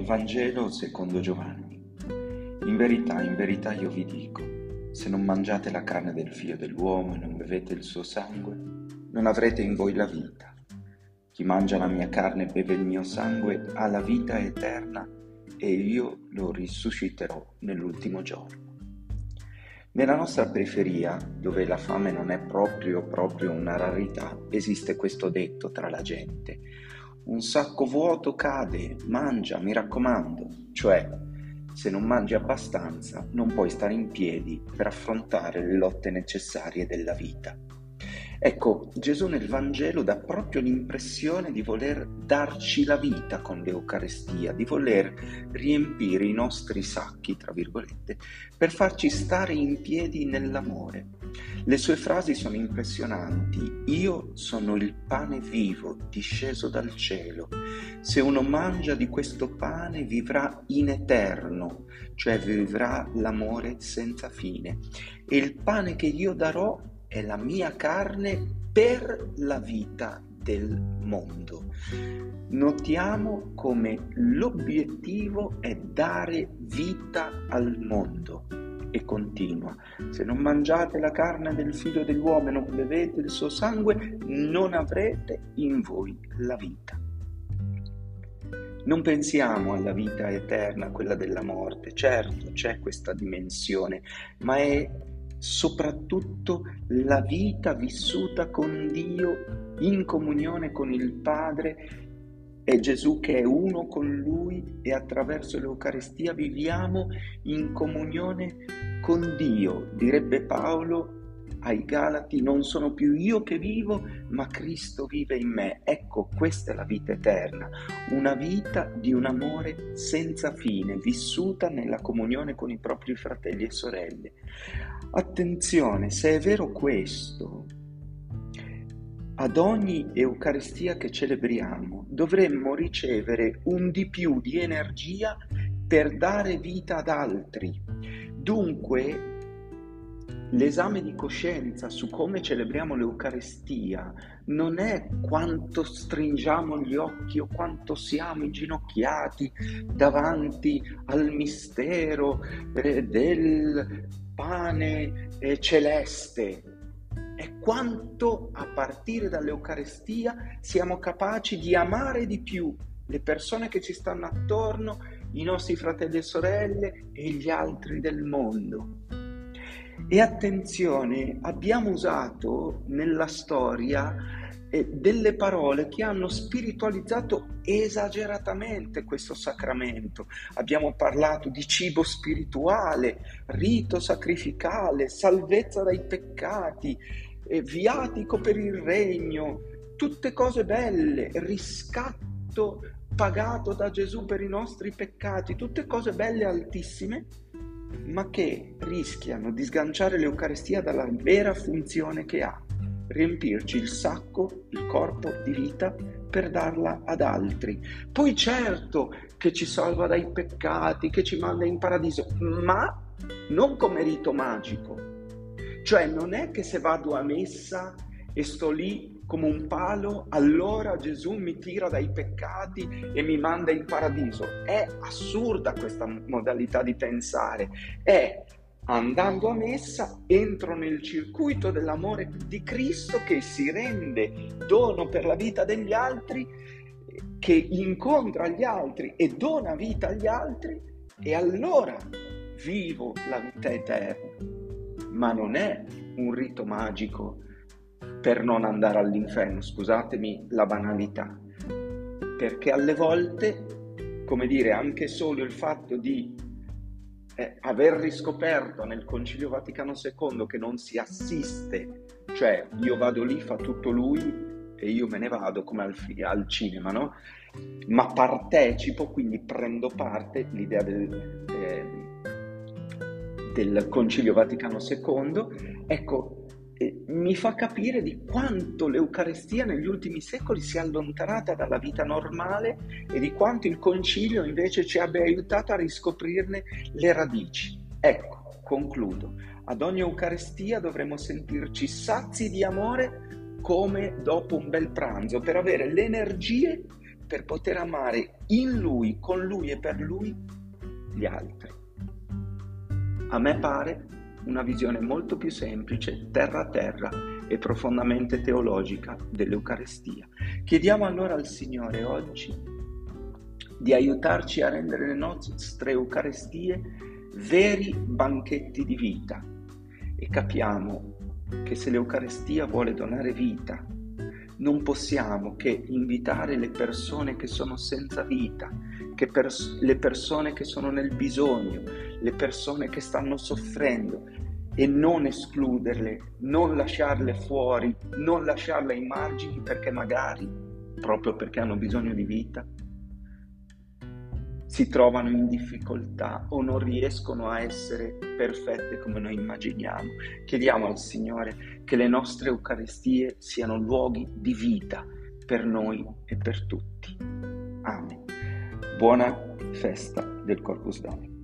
Dal Vangelo secondo Giovanni. In verità, in verità io vi dico, se non mangiate la carne del figlio dell'uomo e non bevete il suo sangue, non avrete in voi la vita. Chi mangia la mia carne e beve il mio sangue ha la vita eterna e io lo risusciterò nell'ultimo giorno. Nella nostra periferia, dove la fame non è proprio, proprio una rarità, esiste questo detto tra la gente. Un sacco vuoto cade, mangia, mi raccomando. Cioè, se non mangi abbastanza, non puoi stare in piedi per affrontare le lotte necessarie della vita. Ecco, Gesù nel Vangelo dà proprio l'impressione di voler darci la vita con l'Eucarestia, di voler riempire i nostri sacchi, tra virgolette, per farci stare in piedi nell'amore. Le sue frasi sono impressionanti. Io sono il pane vivo disceso dal cielo. Se uno mangia di questo pane vivrà in eterno, cioè vivrà l'amore senza fine. E il pane che io darò è la mia carne per la vita del mondo. Notiamo come l'obiettivo è dare vita al mondo. E continua, se non mangiate la carne del figlio dell'uomo e non bevete il suo sangue, non avrete in voi la vita. Non pensiamo alla vita eterna, quella della morte, certo c'è questa dimensione, ma è soprattutto la vita vissuta con Dio in comunione con il Padre è Gesù che è uno con Lui e attraverso l'Eucaristia viviamo in comunione con Dio. Direbbe Paolo ai Galati, non sono più io che vivo, ma Cristo vive in me. Ecco, questa è la vita eterna, una vita di un amore senza fine, vissuta nella comunione con i propri fratelli e sorelle. Attenzione, se è vero questo, ad ogni Eucaristia che celebriamo dovremmo ricevere un di più di energia per dare vita ad altri. Dunque, l'esame di coscienza su come celebriamo l'Eucaristia non è quanto stringiamo gli occhi o quanto siamo inginocchiati davanti al mistero eh, del pane eh, celeste, è quanto a partire dall'Eucaristia siamo capaci di amare di più le persone che ci stanno attorno, i nostri fratelli e sorelle e gli altri del mondo. E attenzione, abbiamo usato nella storia eh, delle parole che hanno spiritualizzato esageratamente questo sacramento. Abbiamo parlato di cibo spirituale, rito sacrificale, salvezza dai peccati, eh, viatico per il regno, tutte cose belle, riscatto pagato da Gesù per i nostri peccati, tutte cose belle altissime ma che rischiano di sganciare l'Eucaristia dalla vera funzione che ha, riempirci il sacco, il corpo di vita per darla ad altri. Poi certo che ci salva dai peccati, che ci manda in paradiso, ma non come rito magico. Cioè non è che se vado a messa e sto lì come un palo, allora Gesù mi tira dai peccati e mi manda in paradiso. È assurda questa modalità di pensare. È andando a messa entro nel circuito dell'amore di Cristo che si rende dono per la vita degli altri, che incontra gli altri e dona vita agli altri e allora vivo la vita eterna. Ma non è un rito magico per non andare all'inferno, scusatemi la banalità, perché alle volte, come dire, anche solo il fatto di eh, aver riscoperto nel Concilio Vaticano II che non si assiste, cioè io vado lì, fa tutto lui e io me ne vado come al, al cinema, no? Ma partecipo, quindi prendo parte, l'idea del, eh, del Concilio Vaticano II, ecco, mi fa capire di quanto l'Eucarestia negli ultimi secoli si è allontanata dalla vita normale e di quanto il concilio invece ci abbia aiutato a riscoprirne le radici. Ecco, concludo. Ad ogni Eucarestia dovremo sentirci sazi di amore come dopo un bel pranzo per avere le energie per poter amare in Lui, con Lui e per Lui gli altri. A me pare una visione molto più semplice, terra a terra e profondamente teologica dell'Eucarestia. Chiediamo allora al Signore oggi di aiutarci a rendere le nostre Eucaristie veri banchetti di vita e capiamo che se l'Eucaristia vuole donare vita, non possiamo che invitare le persone che sono senza vita, pers- le persone che sono nel bisogno, le persone che stanno soffrendo e non escluderle, non lasciarle fuori, non lasciarle ai margini perché magari, proprio perché hanno bisogno di vita, si trovano in difficoltà o non riescono a essere perfette come noi immaginiamo. Chiediamo al Signore che le nostre Eucaristie siano luoghi di vita per noi e per tutti. Amen. Buona festa del Corpus Domini.